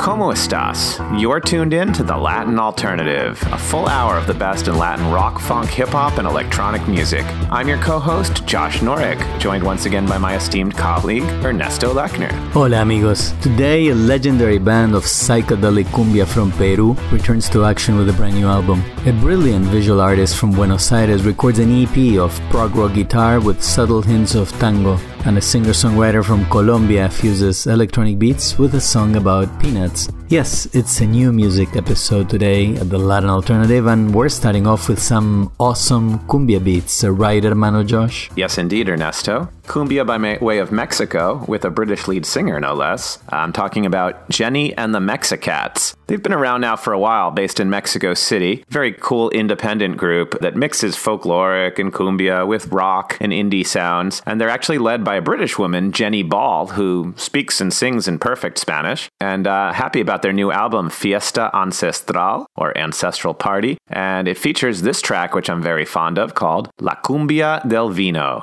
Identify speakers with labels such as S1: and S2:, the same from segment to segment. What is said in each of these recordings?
S1: Como estas? You're tuned in to The Latin Alternative, a full hour of the best in Latin rock, funk, hip hop, and electronic music. I'm your co host, Josh Norek, joined once again by my esteemed colleague, Ernesto Lechner.
S2: Hola, amigos. Today, a legendary band of psychedelic cumbia from Peru returns to action with a brand new album. A brilliant visual artist from Buenos Aires records an EP of prog rock guitar with subtle hints of tango and a singer songwriter from Colombia fuses electronic beats with a song about peanuts. Yes, it's a new music episode today at the Latin Alternative, and we're starting off with some awesome cumbia beats. Right, hermano Josh?
S1: Yes, indeed, Ernesto. Cumbia by way of Mexico, with a British lead singer, no less. I'm talking about Jenny and the Mexicats. They've been around now for a while, based in Mexico City. Very cool independent group that mixes folkloric and cumbia with rock and indie sounds. And they're actually led by a British woman, Jenny Ball, who speaks and sings in perfect Spanish. And uh, happy about their new album, Fiesta Ancestral, or Ancestral Party. And it features this track, which I'm very fond of, called La Cumbia del Vino.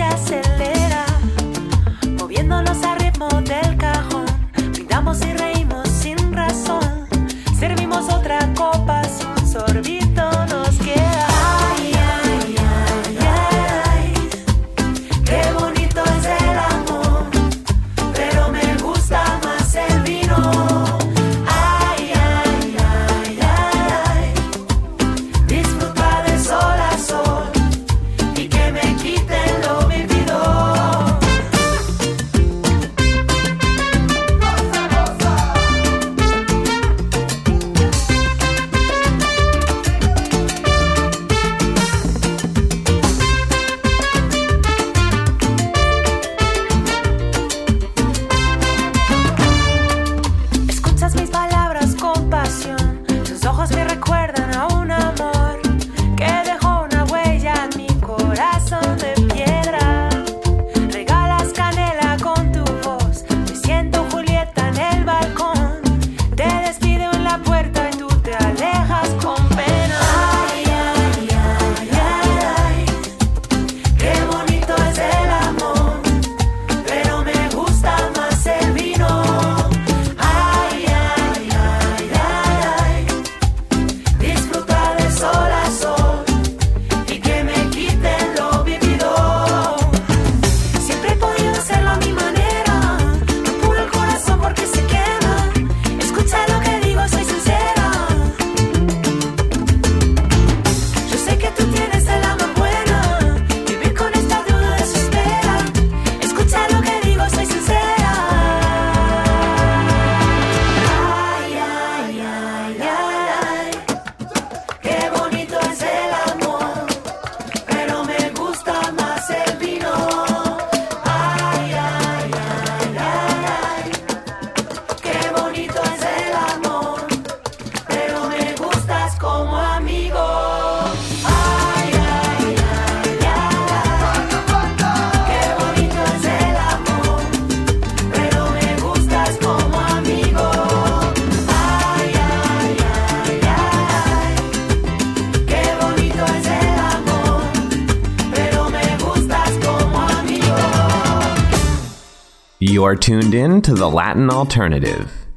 S3: Se acelera, moviéndonos al ritmo del cajón. Brindamos y reímos sin razón. Servimos otra copa, si un
S1: You're tuned in to the Latin Alternative.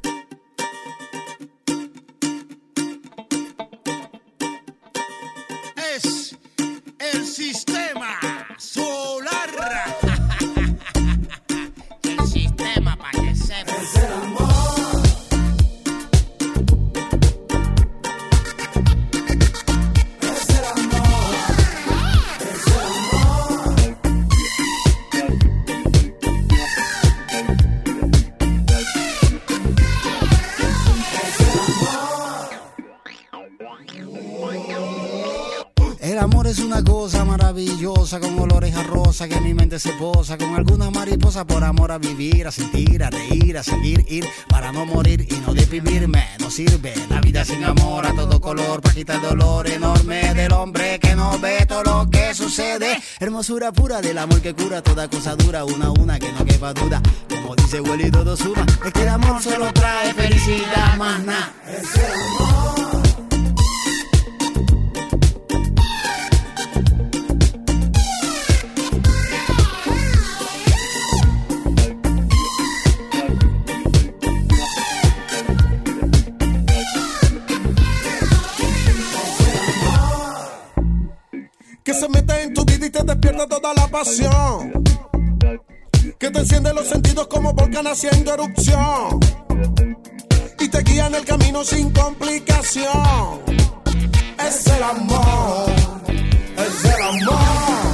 S4: El
S5: dolor enorme del hombre que no ve todo lo que sucede. Hermosura pura del amor que cura toda cosa dura, una a una que no quepa duda. Como dice Willy, todo suma. Es que el amor solo trae felicidad, más nada. Es el amor.
S6: Se mete en tu vida y te despierta toda la pasión. Que te enciende los sentidos como volcán haciendo erupción. Y te guía en el camino sin complicación. Es el amor, es el amor.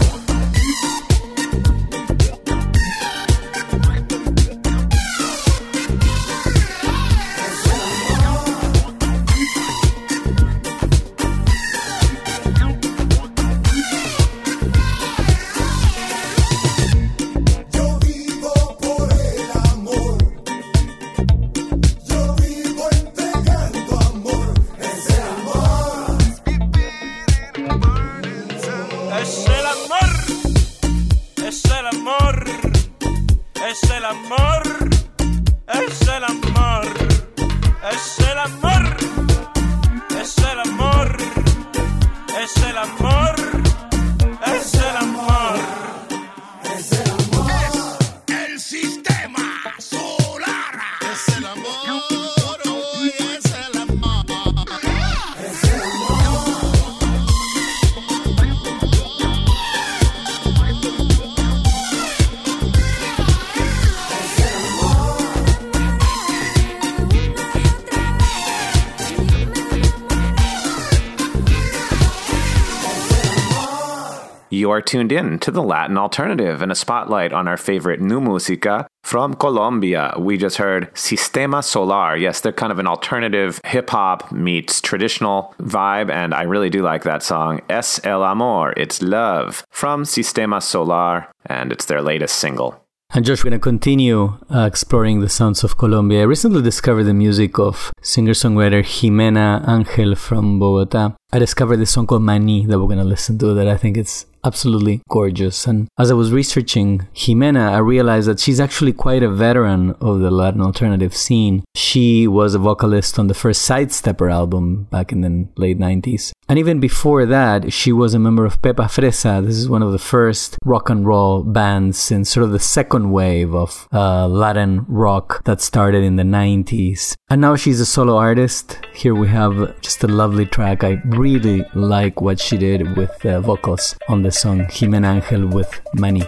S1: Are tuned in to the Latin alternative and a spotlight on our favorite new música from Colombia. We just heard Systema Solar. Yes, they're kind of an alternative hip hop meets traditional vibe, and I really do like that song. Es el amor, it's love from Systema Solar, and it's their latest single.
S2: And Josh, we're going to continue uh, exploring the sounds of Colombia. I recently discovered the music of singer-songwriter Jimena Angel from Bogota. I discovered this song called Mani that we're going to listen to that I think it's absolutely gorgeous. And as I was researching Jimena, I realized that she's actually quite a veteran of the Latin alternative scene. She was a vocalist on the first Sidestepper album back in the late 90s. And even before that, she was a member of Pepa Fresa. This is one of the first rock and roll bands in sort of the second wave of uh, Latin rock that started in the 90s. And now she's a solo artist. Here we have just a lovely track. I really like what she did with uh, vocals on the song Jimena Angel with Mani.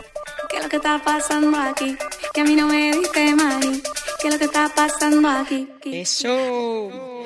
S7: ¿Qué es lo que está pasando aquí? Que a mí no me diste mani. ¿Qué es lo que está pasando aquí? Eso.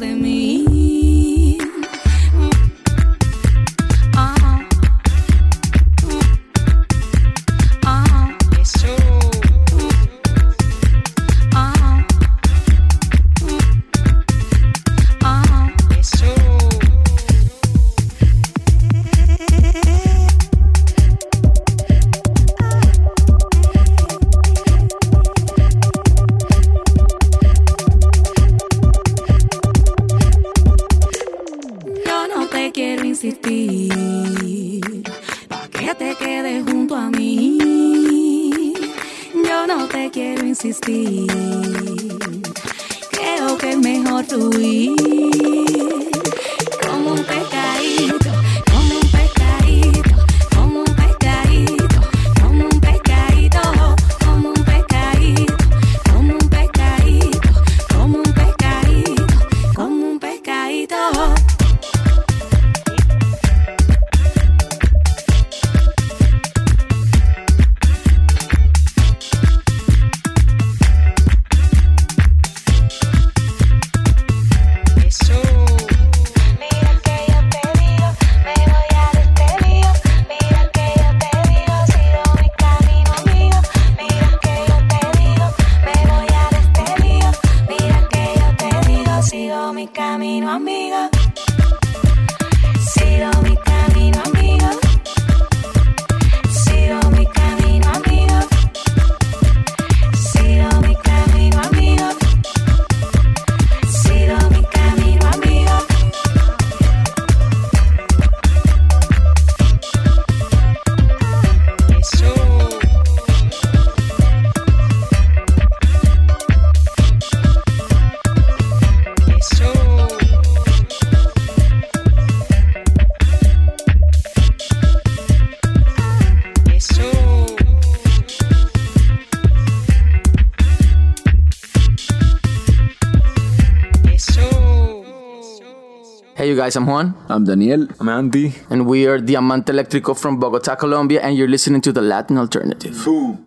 S7: De mí insistir, pa' que te quedes junto a mí. Yo no te quiero insistir, creo que es mejor fluir.
S8: I'm Juan.
S9: I'm Daniel. I'm Andy.
S8: And we are Diamante Eléctrico from Bogota, Colombia, and you're listening to the Latin Alternative.
S10: Boom.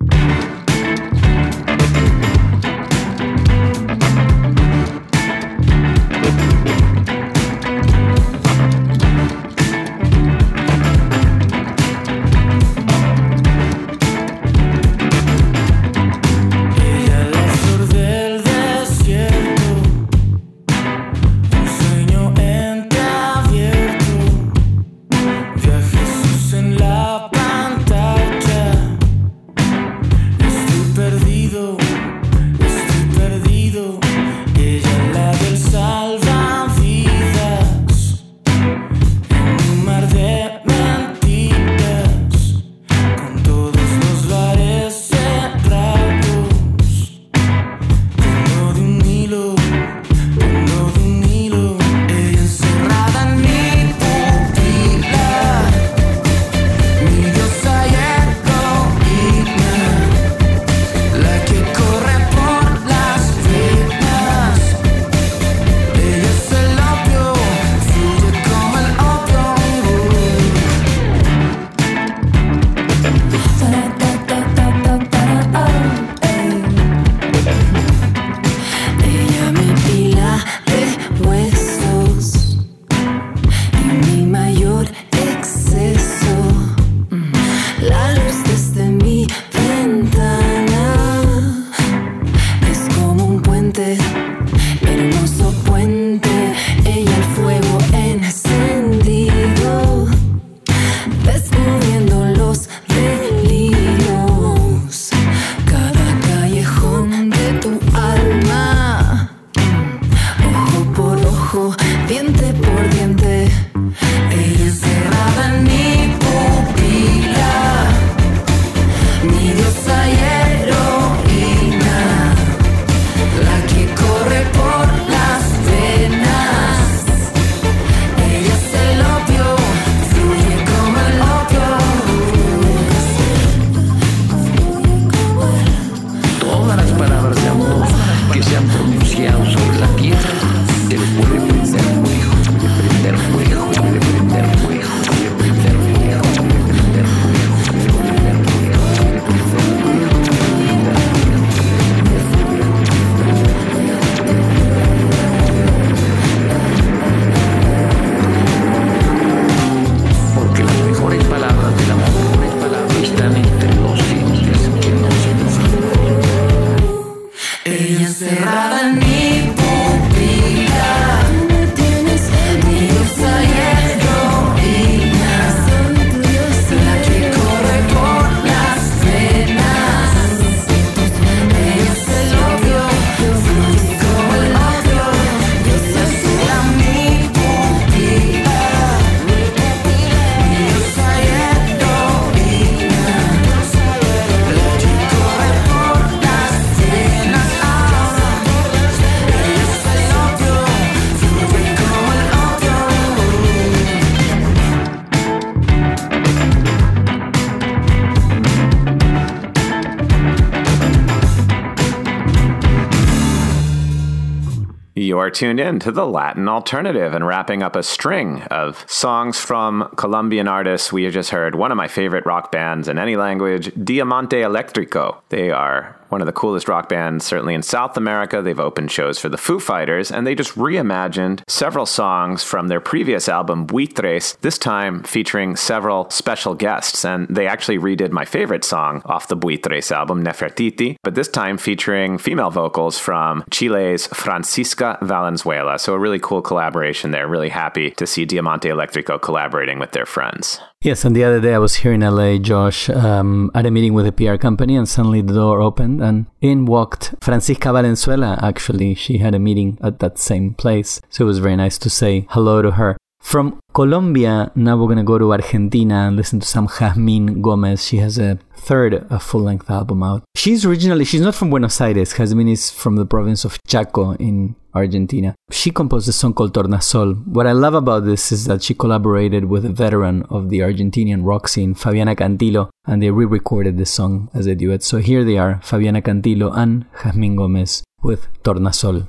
S10: tuned in to the Latin Alternative and wrapping up a string of songs from Colombian artists. We have just heard one of my favorite rock bands in any language, Diamante Electrico. They are
S1: one of the coolest rock bands, certainly in South America. They've opened shows for the Foo Fighters, and they just reimagined several songs from their previous album, Buitres, this time featuring several special guests. And they actually redid my favorite song off the Buitres album, Nefertiti, but this time featuring female vocals from Chile's Francisca Valenzuela. So a really cool collaboration there. Really happy to see Diamante Electrico collaborating with their friends.
S11: Yes, and the other day I was here in LA, Josh, um, at a meeting with a PR company, and suddenly the door opened, and in walked Francisca Valenzuela. Actually, she had a meeting at that same place, so it was very nice to say hello to her. From Colombia, now we're gonna go to Argentina and listen to some Jazmín Gomez. She has a third a full-length album out. She's originally she's not from Buenos Aires. Jazmín is from the province of Chaco in Argentina. She composed a song called Tornasol. What I love about this is that she collaborated with a veteran of the Argentinian rock scene, Fabiana Cantilo, and they re-recorded the song as a duet. So here they are, Fabiana Cantilo and Jazmín Gomez with Tornasol.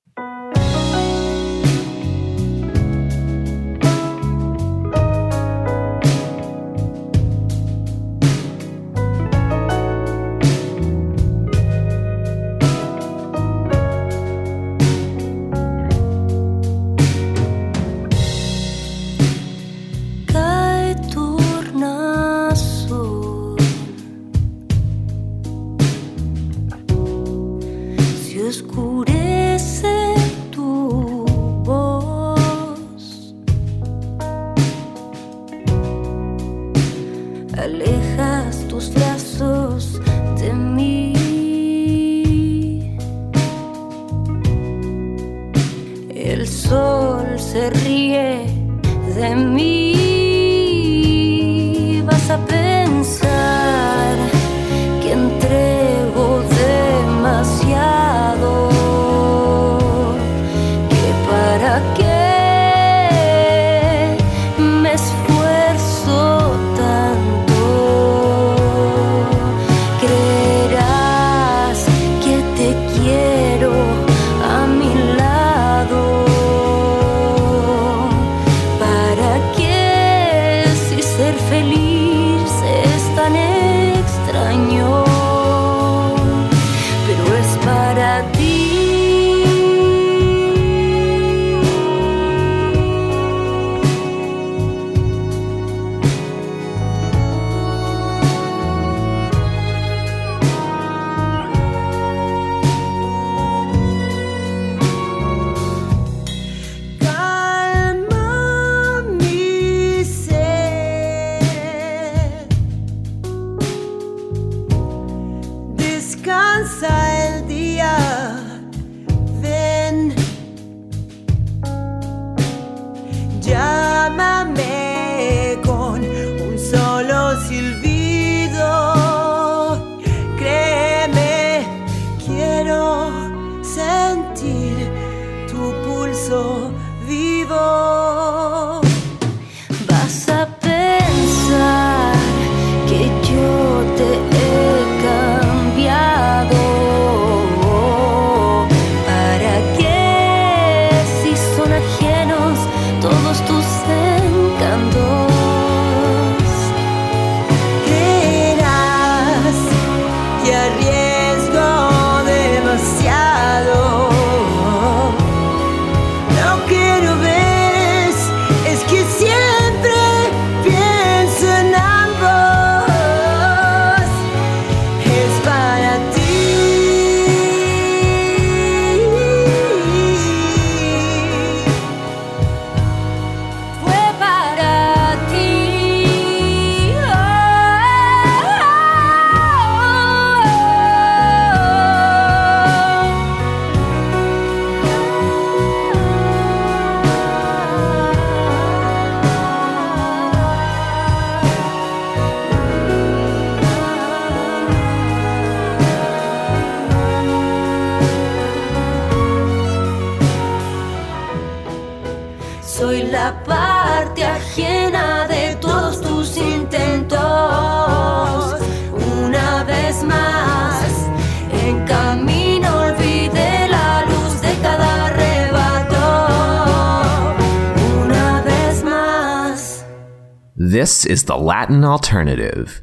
S1: Is the Latin alternative.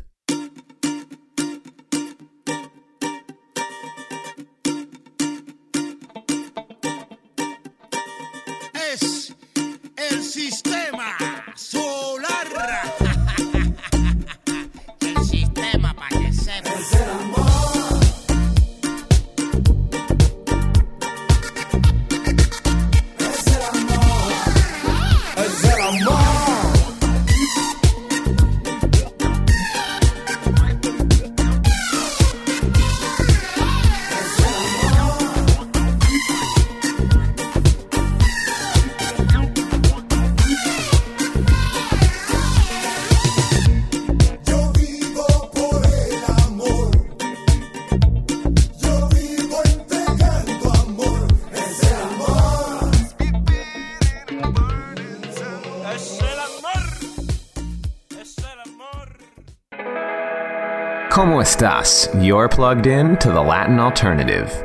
S12: Estás? You're plugged in to the Latin alternative.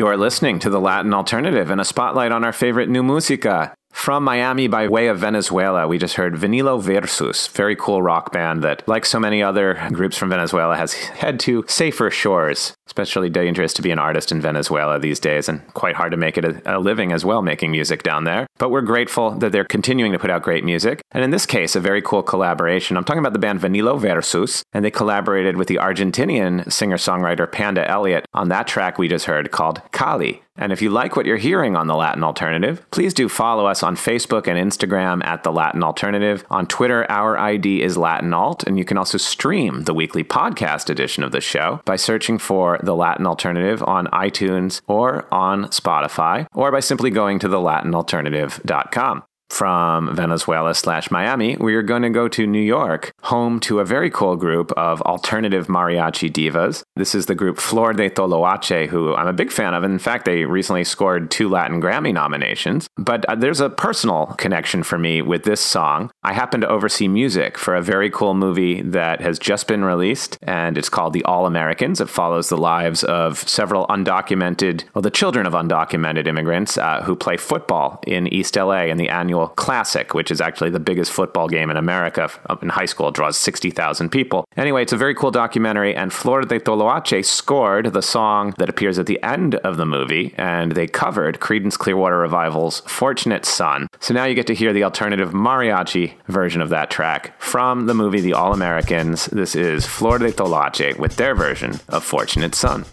S12: You are listening to the Latin Alternative and a spotlight on our favorite new musica. From Miami by way of Venezuela, we just heard Vinilo Versus, very cool rock band that, like so many other groups from Venezuela, has head to safer shores. Especially dangerous to be an artist in Venezuela these days, and quite hard to make it a, a living as well making music down there. But we're grateful that they're continuing to put out great music, and in this case, a very cool collaboration. I'm talking about the band Vinilo Versus, and they collaborated with the Argentinian singer songwriter Panda Elliott on that track we just heard called Kali.
S1: And if you like what you're hearing on The Latin Alternative, please do follow us on Facebook and Instagram at The Latin Alternative. On Twitter, our ID is Latin Alt, and you can also stream the weekly podcast edition of the show by searching for The Latin Alternative on iTunes or on Spotify, or by simply going to thelatinalternative.com from Venezuela slash Miami, we are going to go to New York, home to a very cool group of alternative mariachi divas. This is the group Flor de Toloache, who I'm a big fan of. In fact, they recently scored two Latin Grammy nominations. But uh, there's a personal connection for me with this song. I happen to oversee music for a very cool movie that has just been released, and it's called The All Americans. It follows the lives of several undocumented, well, the children of undocumented immigrants uh, who play football in East LA in the annual Classic, which is actually the biggest football game in America. Up in high school, draws 60,000 people. Anyway, it's a very cool documentary, and Flor de Toloache scored the song that appears at the end of the movie, and they covered Creedence Clearwater Revival's Fortunate Son. So now you get to hear the alternative mariachi version of that track from the movie The All Americans. This is Flor de Toloache with their version of Fortunate Son.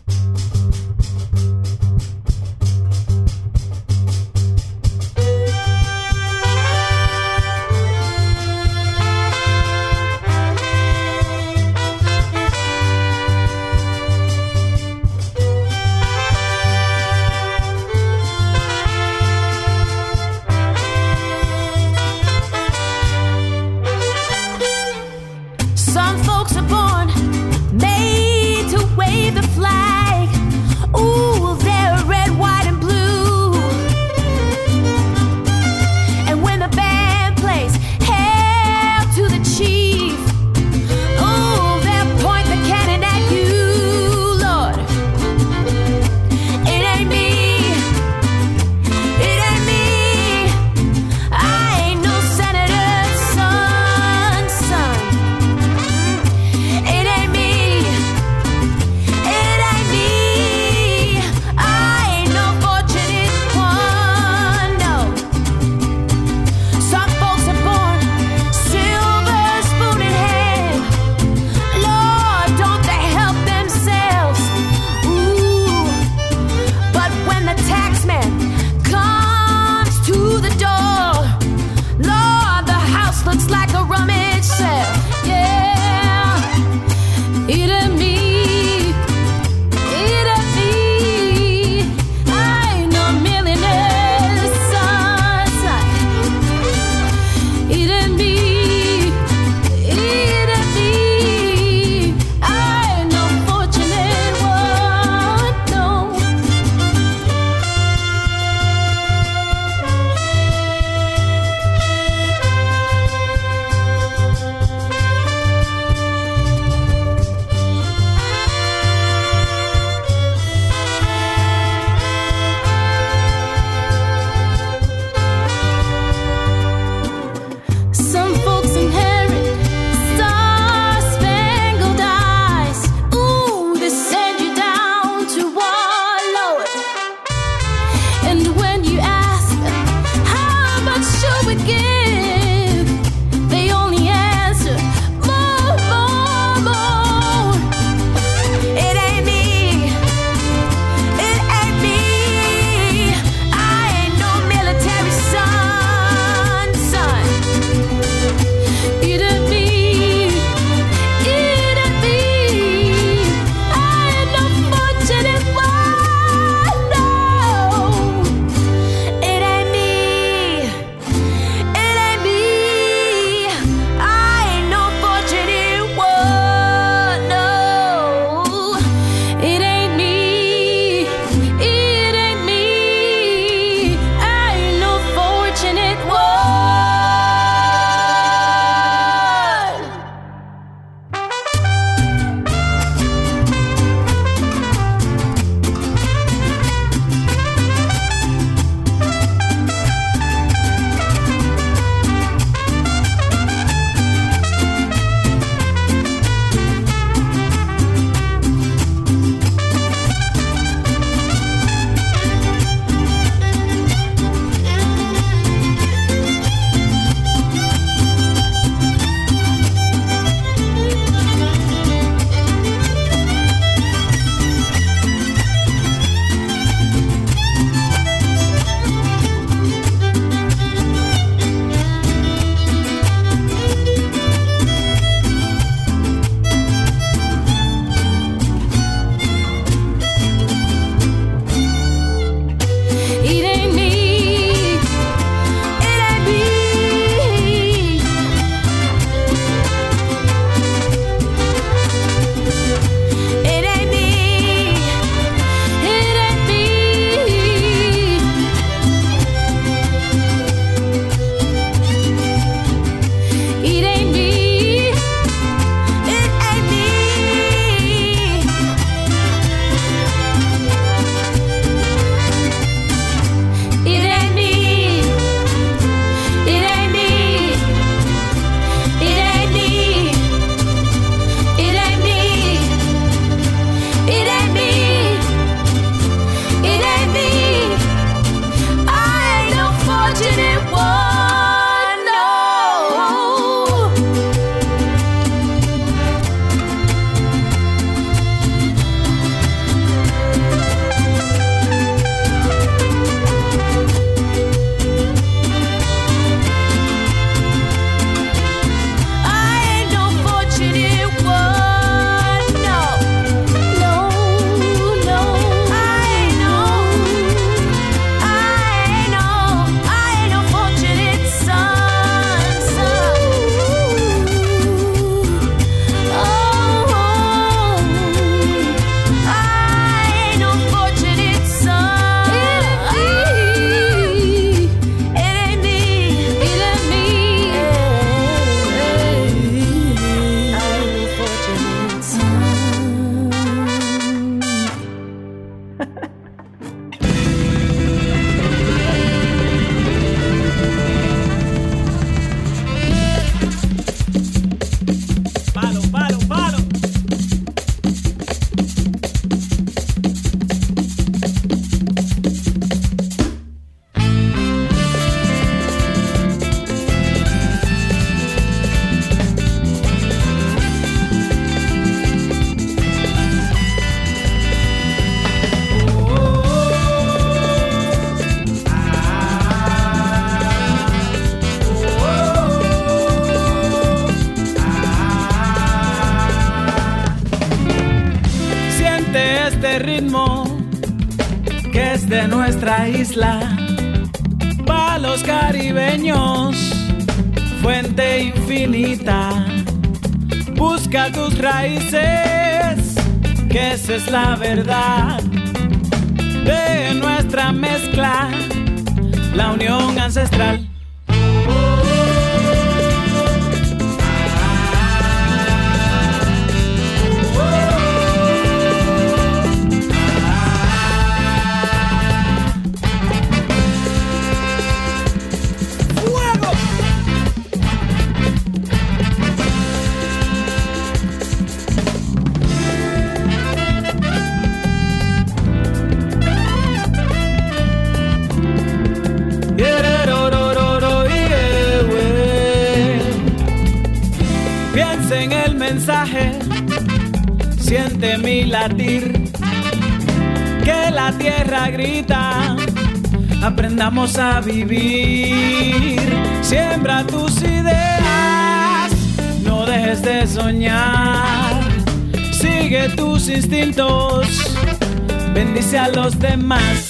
S13: Raíces, que esa es la verdad de nuestra mezcla, la unión ancestral. Siente mi latir, que la tierra grita, aprendamos a vivir, siembra tus ideas, no dejes de soñar, sigue tus instintos, bendice a los demás.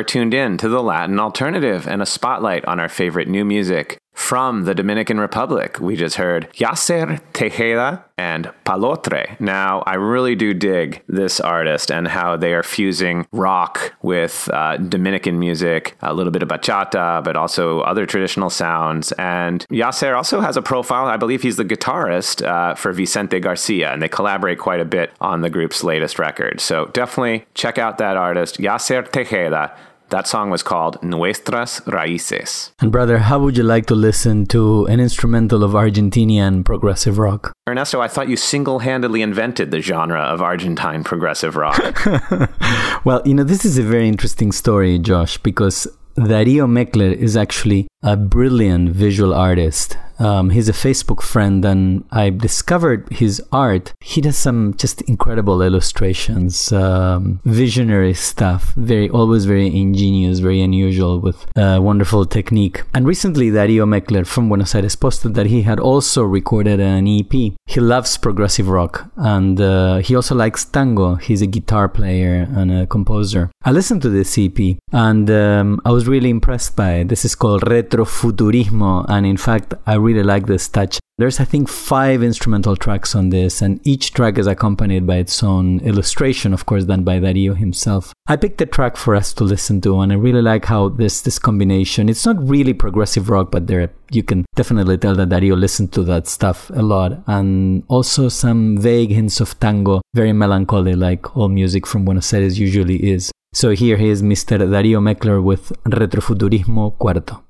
S1: You're tuned in to the Latin Alternative and a spotlight on our favorite new music. From the Dominican Republic, we just heard Yasser Tejeda and Palotré. Now, I really do dig this artist and how they are fusing rock with uh, Dominican music, a little bit of bachata, but also other traditional sounds. And Yasser also has a profile. I believe he's the guitarist uh, for Vicente Garcia, and they collaborate quite a bit on the group's latest record. So definitely check out that artist, Yasser Tejeda. That song was called Nuestras Raíces.
S2: And brother, how would you like to listen to an instrumental of Argentinian progressive rock?
S1: Ernesto, I thought you single handedly invented the genre of Argentine progressive rock.
S2: well, you know, this is a very interesting story, Josh, because Darío Meckler is actually a brilliant visual artist. Um, he's a Facebook friend, and I discovered his art. He does some just incredible illustrations, um, visionary stuff. Very, always very ingenious, very unusual, with wonderful technique. And recently, Dario Meckler from Buenos Aires posted that he had also recorded an EP. He loves progressive rock, and uh, he also likes tango. He's a guitar player and a composer. I listened to this EP, and um, I was really impressed by it. This is called Retrofuturismo, and in fact, I really like this touch. There's, I think, five instrumental tracks on this, and each track is accompanied by its own illustration, of course, done by Dario himself. I picked a track for us to listen to, and I really like how this this combination. It's not really progressive rock, but there you can definitely tell that Dario listened to that stuff a lot, and also some vague hints of tango, very melancholy, like all music from Buenos Aires usually is. So here he is, Mr. Dario Meckler with Retrofuturismo Cuarto.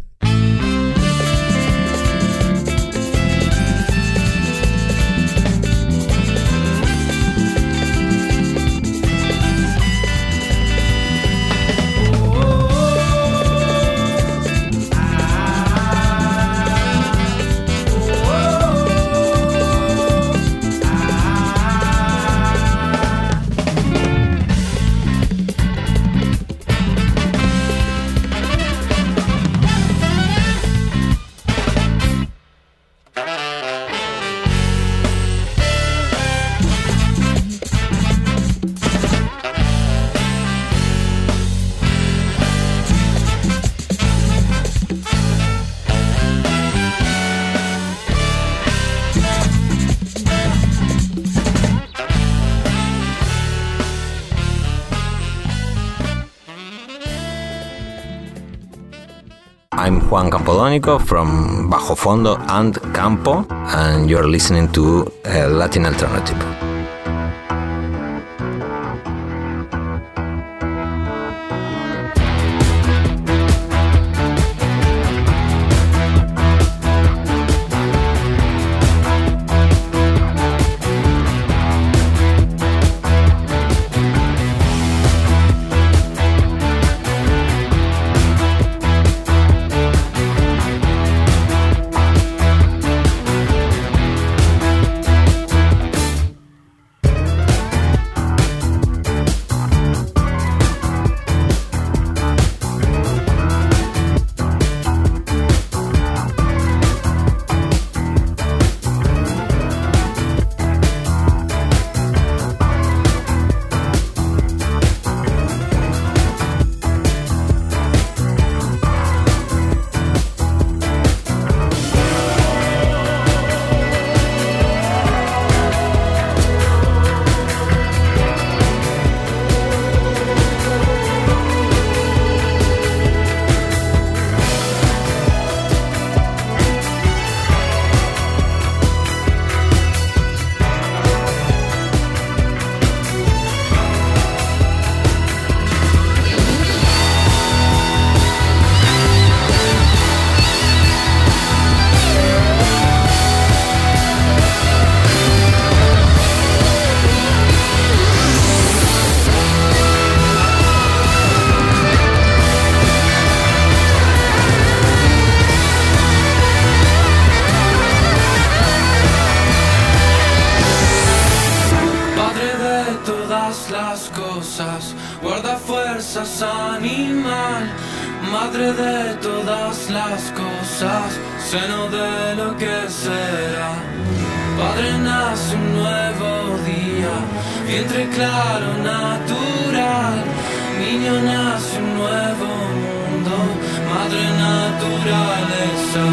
S14: From Bajofondo and Campo, and you're listening to uh, Latin Alternative.
S15: Todas las cosas, guarda fuerzas animal, madre de todas las cosas, seno de lo que será. Padre nace un nuevo día, vientre claro, natural, niño nace un nuevo mundo, madre naturaleza.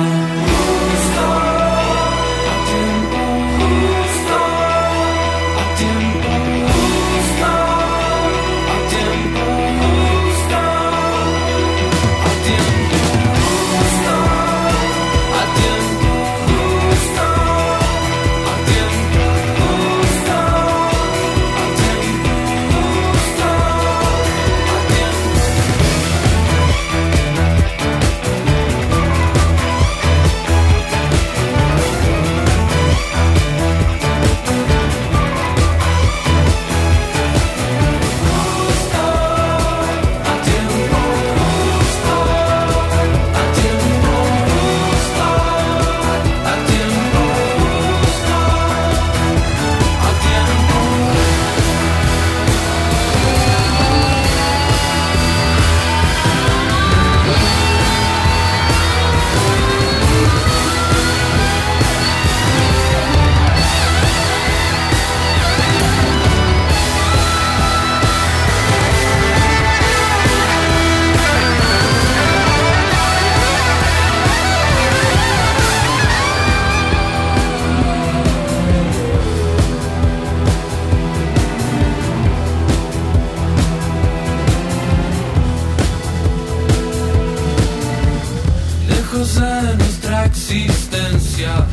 S15: Existencia,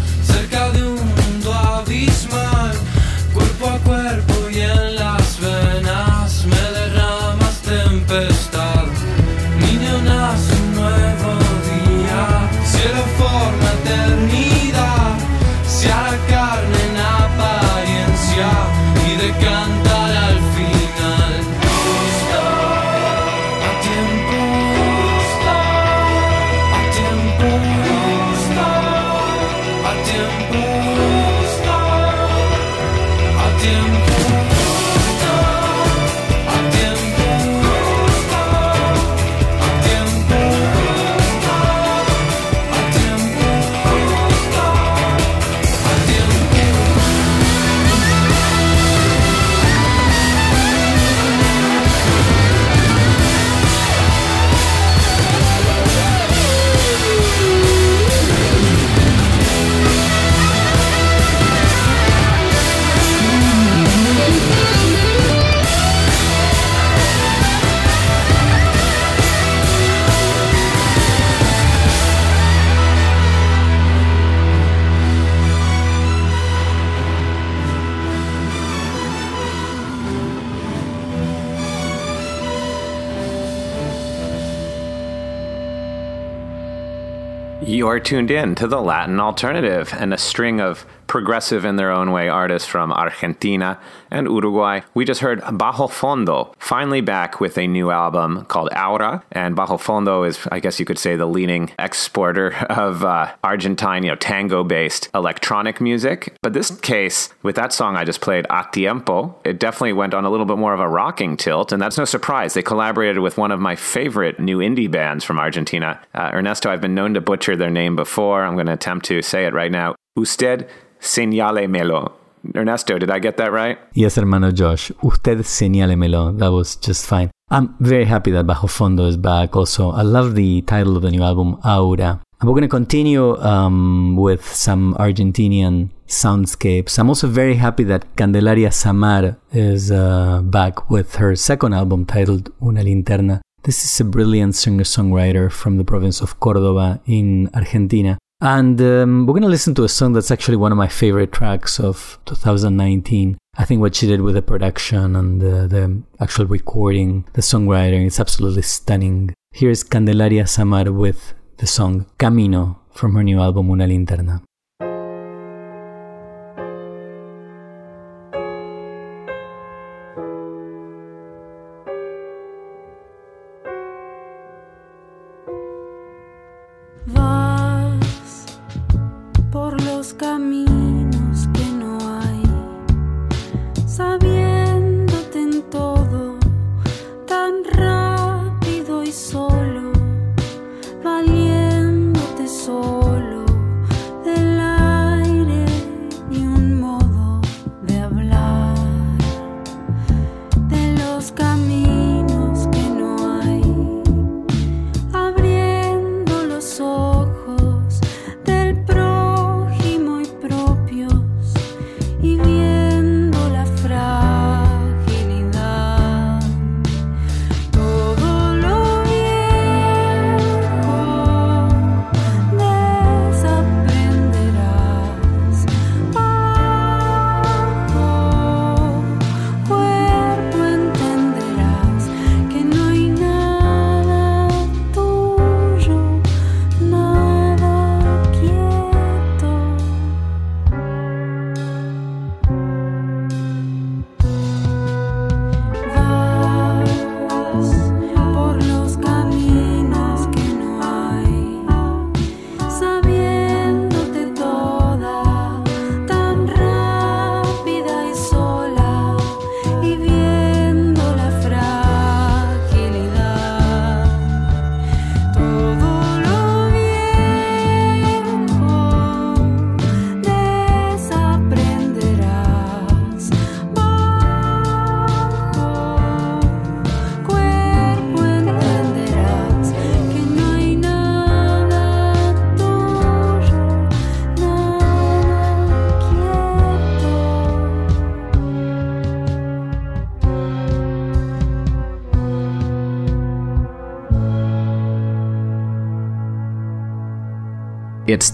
S1: tuned in to the Latin Alternative and a string of progressive in their own way artists from Argentina and Uruguay. We just heard Bajofondo, finally back with a new album called Aura. And Bajofondo is, I guess you could say, the leading exporter of uh, Argentine, you know, tango based electronic music. But this case, with that song I just played, A Tiempo, it definitely went on a little bit more of a rocking tilt. And that's no surprise. They collaborated with one of my favorite new indie bands from Argentina. Uh, Ernesto, I've been known to butcher their name before. I'm going to attempt to say it right now. Usted señálemelo. Ernesto, did I get that right?
S16: Yes, hermano Josh. Usted señálemelo. That was just fine. I'm very happy that Bajofondo is back also. I love the title of the new album, Aura. And we're going to continue um, with some Argentinian soundscapes. I'm also very happy that Candelaria Zamar is uh, back with her second album titled Una Linterna. This is a brilliant singer-songwriter from the province of Córdoba in Argentina. And um, we're going to listen to a song that's actually one of my favorite tracks of 2019. I think what she did with the production and the, the actual recording, the songwriting, is absolutely stunning. Here's Candelaria Zamar with the song Camino from her new album Una Linterna.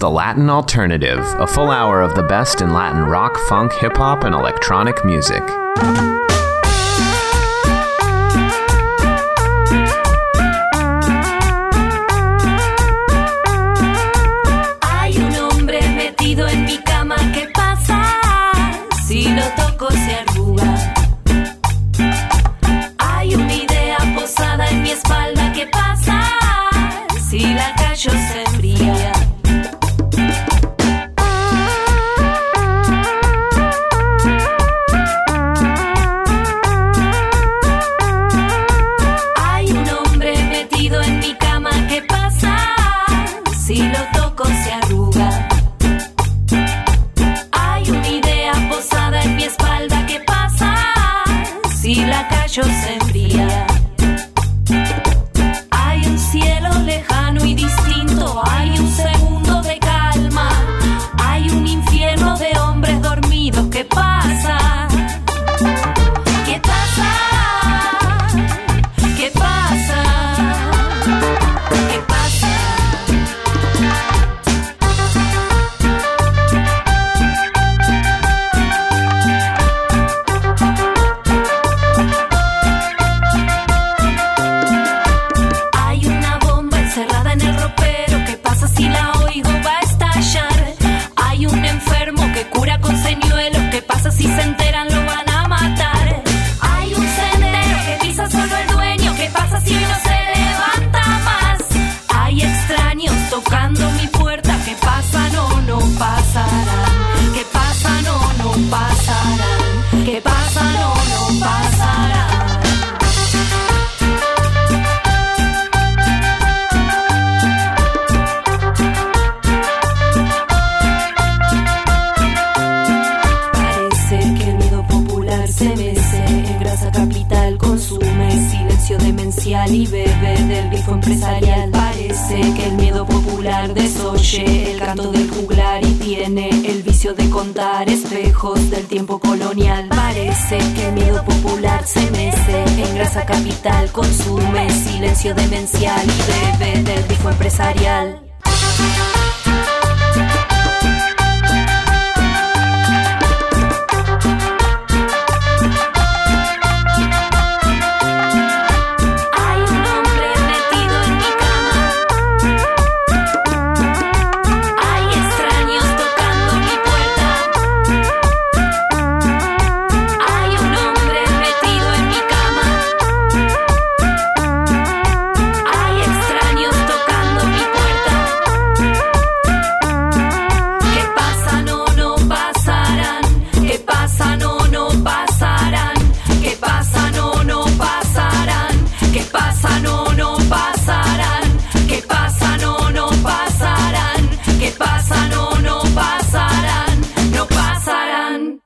S1: The Latin Alternative, a full hour of the best in Latin rock, funk, hip hop, and electronic music.
S11: Popular se mece en grasa capital, consume silencio demencial y bebe del grifo empresarial.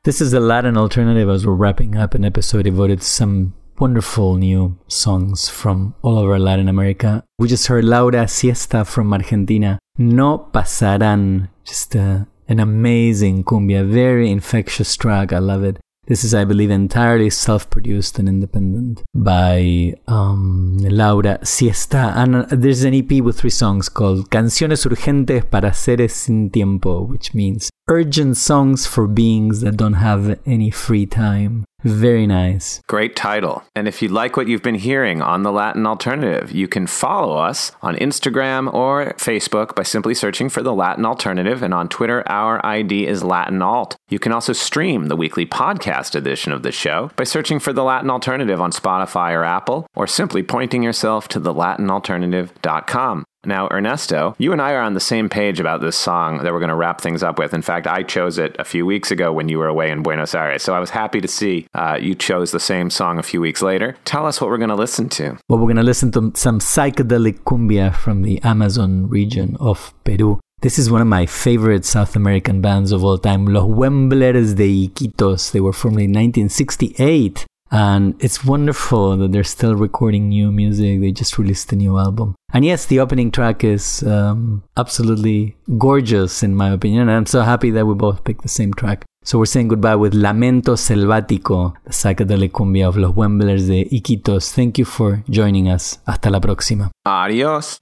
S2: This is the Latin alternative as we're wrapping up an episode devoted to some wonderful new songs from all over Latin America. We just heard Laura Siesta from Argentina. No pasarán. Just uh, an amazing cumbia, very infectious track. I love it. This is, I believe, entirely self-produced and independent by um, Laura Siesta. And uh, there's an EP with three songs called Canciones Urgentes para Seres Sin Tiempo, which means urgent songs for beings that don't have any free time. Very nice.
S1: Great title. And if you like what you've been hearing on the Latin Alternative, you can follow us on Instagram or Facebook by simply searching for the Latin Alternative. And on Twitter, our ID is Latin Alt. You can also stream the weekly podcast edition of the show by searching for the Latin Alternative on Spotify or Apple, or simply pointing yourself to thelatinalternative.com. Now, Ernesto, you and I are on the same page about this song that we're going to wrap things up with. In fact, I chose it a few weeks ago when you were away in Buenos Aires. So I was happy to see uh, you chose the same song a few weeks later. Tell us what we're going to listen to.
S2: Well, we're going to listen to some psychedelic cumbia from the Amazon region of Peru. This is one of my favorite South American bands of all time, Los Wemblers de Iquitos. They were formed in 1968. And it's wonderful that they're still recording new music. They just released a new album. And yes, the opening track is um, absolutely gorgeous, in my opinion. And I'm so happy that we both picked the same track. So we're saying goodbye with Lamento Selvático, the psychedelic cumbia of Los Wemblers de Iquitos. Thank you for joining us. Hasta la próxima.
S1: Adios.